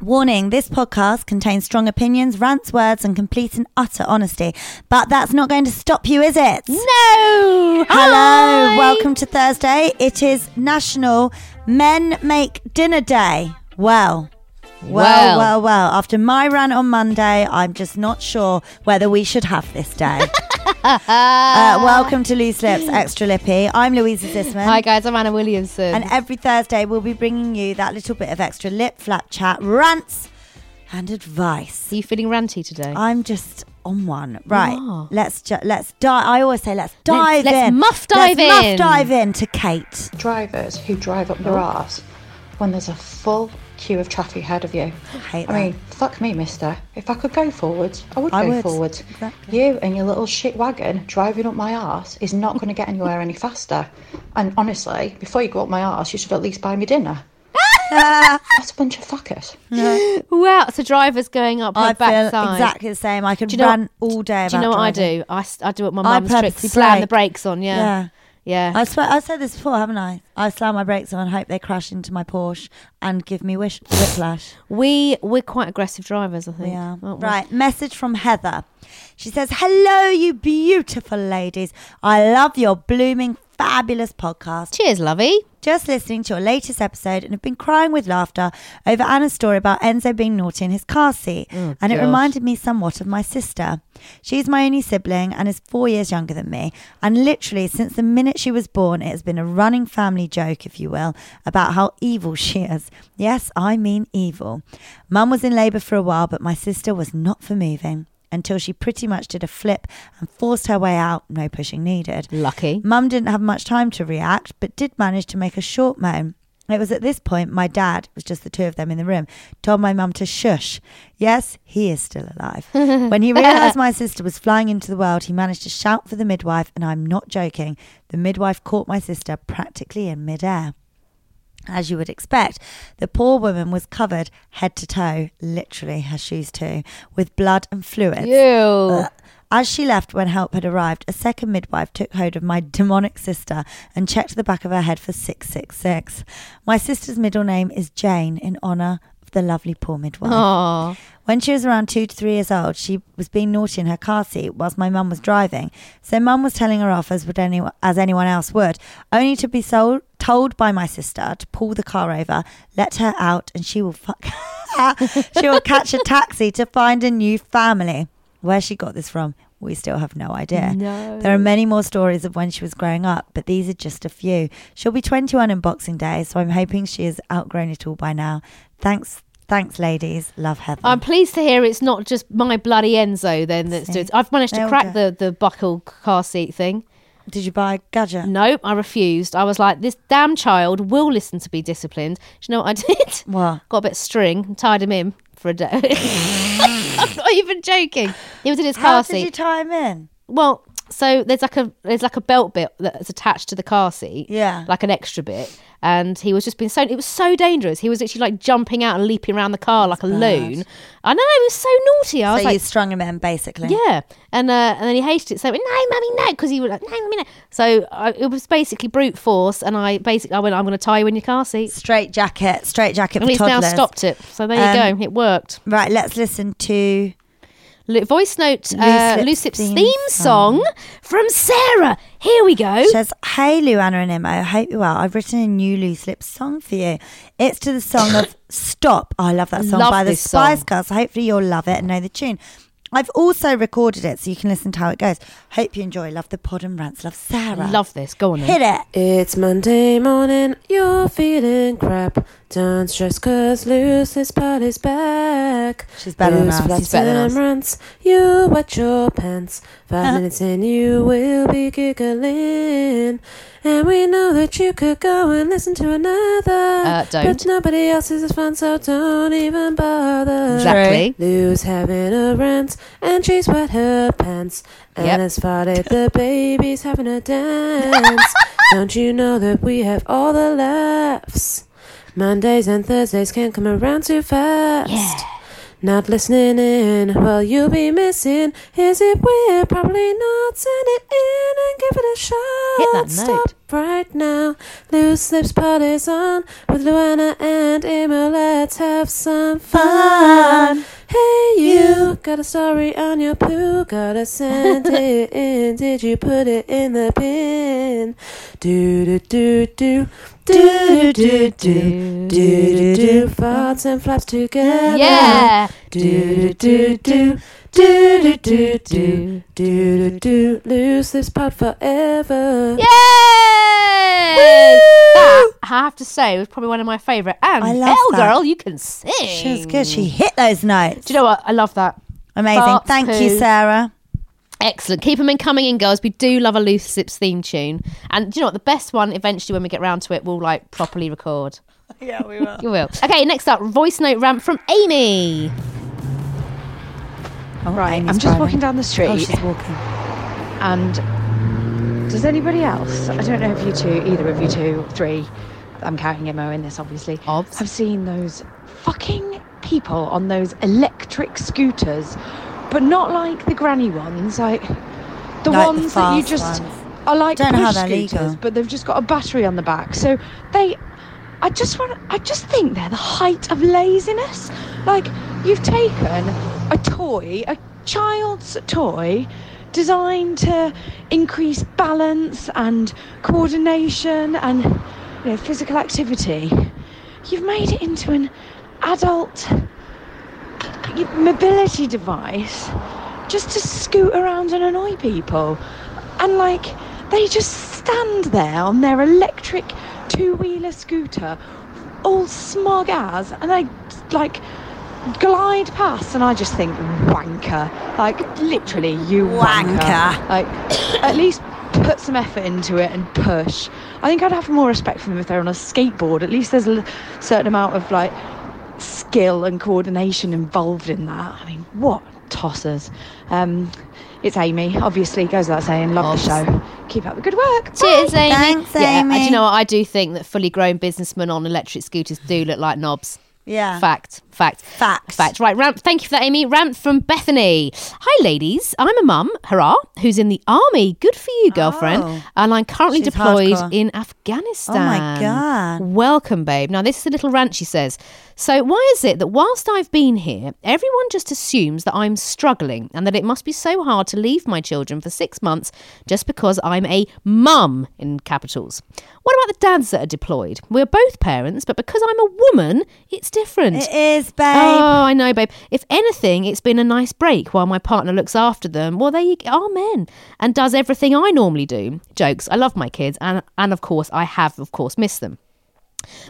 Warning this podcast contains strong opinions, rants, words, and complete and utter honesty. But that's not going to stop you, is it? No! Hello, welcome to Thursday. It is National Men Make Dinner Day. Well, well, Well. well, well. After my rant on Monday, I'm just not sure whether we should have this day. uh, welcome to Loose Lips Extra Lippy. I'm Louisa Zissman. Hi guys, I'm Anna Williamson. And every Thursday, we'll be bringing you that little bit of extra lip flap chat, rants, and advice. Are you feeling ranty today? I'm just on one. Right. are. Let's ju- let's dive. I always say let's dive let's in. muff dive let's Muff in. dive in to Kate. drivers who drive up their arse when there's a full queue of traffic ahead of you. I hate I that. mean, fuck me, mister. If I could go forwards, I would I go would, forwards. exactly. You and your little shit wagon driving up my arse is not going to get anywhere any faster. And honestly, before you go up my arse, you should at least buy me dinner. That's a bunch of fuckers. wow, so drivers going up her I feel backside. exactly the same. I could Do you know rant all day about Do you know what I driving. do? I do what my I mum's trick: purposely slam the brakes on. Yeah, Yeah. Yeah. I swear, I said this before, haven't I? I slam my brakes on, and hope they crash into my Porsche and give me wish- whiplash. we we're quite aggressive drivers, I think. We are. aren't we? Right. Message from Heather. She says, Hello, you beautiful ladies. I love your blooming, fabulous podcast. Cheers, lovey. Just listening to your latest episode and have been crying with laughter over Anna's story about Enzo being naughty in his car seat. Oh, and it reminded me somewhat of my sister. She's my only sibling and is four years younger than me. And literally, since the minute she was born, it has been a running family joke, if you will, about how evil she is. Yes, I mean evil. Mum was in labour for a while, but my sister was not for moving. Until she pretty much did a flip and forced her way out, no pushing needed. Lucky. Mum didn't have much time to react, but did manage to make a short moan. It was at this point my dad, it was just the two of them in the room, told my mum to shush. Yes, he is still alive. when he realised my sister was flying into the world, he managed to shout for the midwife, and I'm not joking. The midwife caught my sister practically in midair. As you would expect, the poor woman was covered head to toe, literally her shoes too, with blood and fluids. Ew. Ugh. As she left when help had arrived, a second midwife took hold of my demonic sister and checked the back of her head for 666. My sister's middle name is Jane in honour of the lovely poor midwife. Aw. When she was around two to three years old, she was being naughty in her car seat whilst my mum was driving. So mum was telling her off as would any, as anyone else would, only to be sold, told by my sister to pull the car over, let her out, and she will fuck. she will catch a taxi to find a new family. Where she got this from, we still have no idea. No. There are many more stories of when she was growing up, but these are just a few. She'll be 21 in Boxing Day, so I'm hoping she has outgrown it all by now. Thanks, thanks, ladies. Love Heather. I'm pleased to hear it's not just my bloody Enzo then that's doing. I've managed to crack the the buckle car seat thing. Did you buy a gadget? Nope, I refused. I was like, this damn child will listen to be disciplined. Do you know what I did? What? Got a bit of string and tied him in for a day. I'm not even joking. He was in his car How seat. did you tie him in? Well, so there's like a there's like a belt bit that's attached to the car seat. Yeah. Like an extra bit. And he was just being so it was so dangerous. He was actually like jumping out and leaping around the car like a loon. I know, it was so naughty. I So was you like strung him in, basically. yeah, and uh, and then he hated it. So went, no, mummy, no, because he was like, no, mummy, no. So I, it was basically brute force, and I basically I went, I'm going to tie you in your car seat. Straight jacket, straight jacket And for he's toddlers. now stopped it. So there you Um, go, it worked. Right, let's listen to voice note, uh, Loose Loose Lips Lips theme theme song from Sarah. Here we go. She says, Hey, Luana and Emma, I hope you're well. I've written a new Loose Lips song for you. It's to the song of Stop. Oh, I love that song Love by the Spice song. Girls. Hopefully, you'll love it and know the tune. I've also recorded it so you can listen to how it goes. Hope you enjoy. Love the pod and rants. Love Sarah. Love this. Go on then. Hit it. It's Monday morning, you're feeling crap. Don't stress cause Lucy's this party's back. She's better than Loose us. She's better than and us. runs, you wet your pants. Five minutes and you will be giggling. And we know that you could go and listen to another. Uh, don't. But nobody else is as fun, so don't even bother. Exactly. Lou's having a rant and she's wet her pants. And Yep. as farted the baby's having a dance. Don't you know that we have all the laughs? Mondays and Thursdays can't come around too fast. Not listening in, well, you'll be missing. Is it weird? Probably not. Send it in and give it a shot. Hit that Stop note. right now. Loose lips parties on with Luana and Emma. Let's have some fun. Hey, you got a story on your poo? Gotta send it in. Did you put it in the bin? Do do do do. Do do do do do do farts and flaps together. Yeah. Do do do do do do do do do do do lose this part forever. Yay! That, I have to say, was probably one of my favourite. And I love Hell that. Girl, you can sing. She was good. She hit those notes. Do you know what? I love that. Amazing. Farts, Thank you. Sarah. Excellent. Keep them in coming in, girls. We do love a Loose Lips theme tune. And do you know what? The best one, eventually, when we get round to it, we'll like properly record. Yeah, we will. You will. Okay, next up, voice note rant from Amy. Right, I'm just walking down the street, Oh, she's walking. and does anybody else? I don't know if you two, either of you two, three. I'm counting Emma in this, obviously. Obs. Have seen those fucking people on those electric scooters, but not like the granny ones, like the Like the ones that you just ones. are like Don't know how push scooters, legal. but they've just got a battery on the back. So they, I just want, I just think they're the height of laziness. Like you've taken a toy, a child's toy, designed to increase balance and coordination and you know, physical activity. You've made it into an adult mobility device just to scoot around and annoy people. And like, they just stand there on their electric two wheeler scooter, all smug as, and they like glide past, and I just think, wanker. Like, literally, you wanker. Wanker. Like, at least put some effort into it and push. I think I'd have more respect for them if they're on a skateboard. At least there's a certain amount of like skill and coordination involved in that. I mean, what tossers? Um, it's Amy, obviously, goes without saying. Love Obs. the show. Keep up the good work. Cheers, Amy. Thanks, yeah, and do Amy. you know what? I do think that fully grown businessmen on electric scooters do look like knobs. Yeah. Fact. Fact. Fact. Fact. Right. Ramp. Thank you for that, Amy. Ramp from Bethany. Hi, ladies. I'm a mum, hurrah, who's in the army. Good for you, girlfriend. Oh. And I'm currently deployed hardcore. in Afghanistan. Oh my God. Welcome, babe. Now, this is a little rant, she says. So, why is it that whilst I've been here, everyone just assumes that I'm struggling and that it must be so hard to leave my children for six months just because I'm a mum in capitals? What about the dads that are deployed? We're both parents, but because I'm a woman, it's different. It is, babe. Oh, I know, babe. If anything, it's been a nice break while my partner looks after them. Well, they are men and does everything I normally do. Jokes. I love my kids, and and of course, I have, of course, missed them.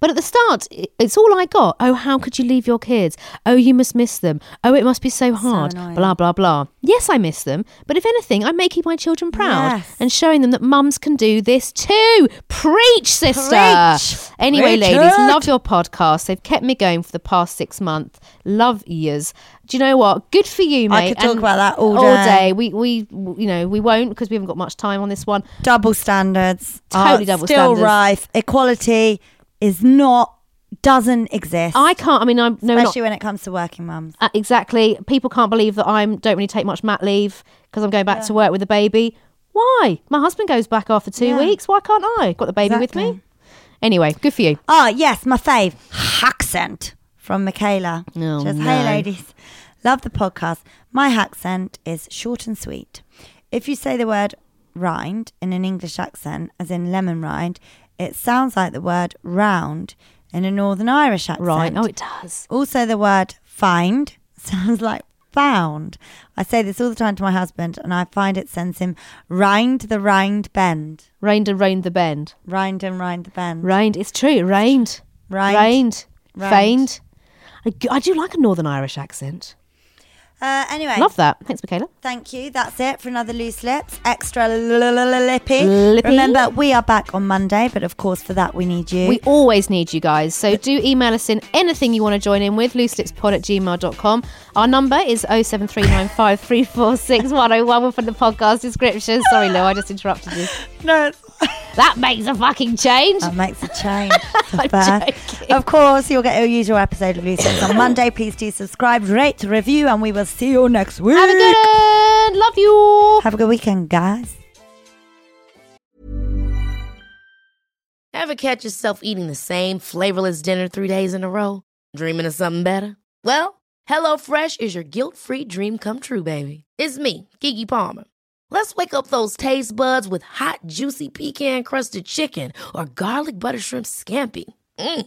But at the start, it's all I got. Oh, how could you leave your kids? Oh, you must miss them. Oh, it must be so hard. annoying. blah, blah, blah. Yes, I miss them. But if anything, I'm making my children proud Yes. and showing them that mums can do this too. Preach, sister. Preach. Anyway, Preach ladies, it. love your podcast. They've kept me going for the past six months. Love years. Do you know what? Good for you, mate. I could talk And about that all All day. day. We, we, you know, we won't because we haven't got much time on this one. double standards. Totally double still standards. rife. Equality is not doesn't exist. I can't. I mean, I'm no, not especially when it comes to working mums. Uh, exactly. People can't believe that I'm don't really take much mat leave because I'm going back to work with the baby. Why? My husband goes back after two Yeah. weeks. Why can't I? Got the baby with me. Anyway, good for you. Oh yes, my fave accent from Michaela. Oh, says, no. "Hey ladies, Love the podcast. My accent is short and sweet. If you say the word rind in an English accent, as in lemon rind, it sounds like the word round in a Northern Irish accent. Right. Oh, it does. Also, the word find sounds like found. I say this all the time to my husband, and I find it sends him rind the rind bend. Rained and rained the bend. Rind and rind the bend. Rained. It's true. It rained. Rind. Rained. Rind. Feigned. I, g- I do like a Northern Irish accent. Uh, anyway, Love that. Thanks, Michaela. Thank you. That's it for another loose lips. Extra lippy. Lippy. Remember, we are back on Monday, but of course, for that we need you. We always need you guys. So do email us in anything you want to join in with, looselipspod at gmail.com. Our number is 07395346101. We'll put the podcast description. Sorry, Lou, I just interrupted you. no, That makes a fucking change. that makes a change. So I'm bad. joking. Of course, you'll get your usual episode of Loose Lips on Monday. Please do subscribe, rate, review, and we will see you next week. Have a good one. Love you. Have a good weekend, guys. Ever catch yourself eating the same flavorless dinner three days in a row? Dreaming of something better? Well, HelloFresh is your guilt free dream come true, baby. It's me, Keke Palmer. Let's wake up those taste buds with hot, juicy pecan crusted chicken or garlic butter shrimp scampi. Mm.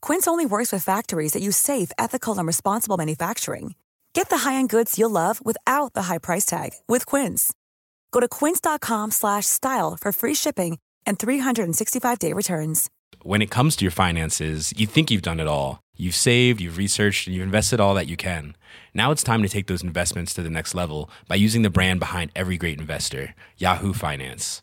Quince only works with factories that use safe, ethical, and responsible manufacturing. Get the high-end goods you'll love without the high price tag with Quince. Go to quince.com slash style for free shipping and 365-day returns. when it comes to your finances, you think you've done it all. You've saved, you've researched, and you've invested all that you can. Now it's time to take those investments to the next level by using the brand behind every great investor, Yahoo Finance.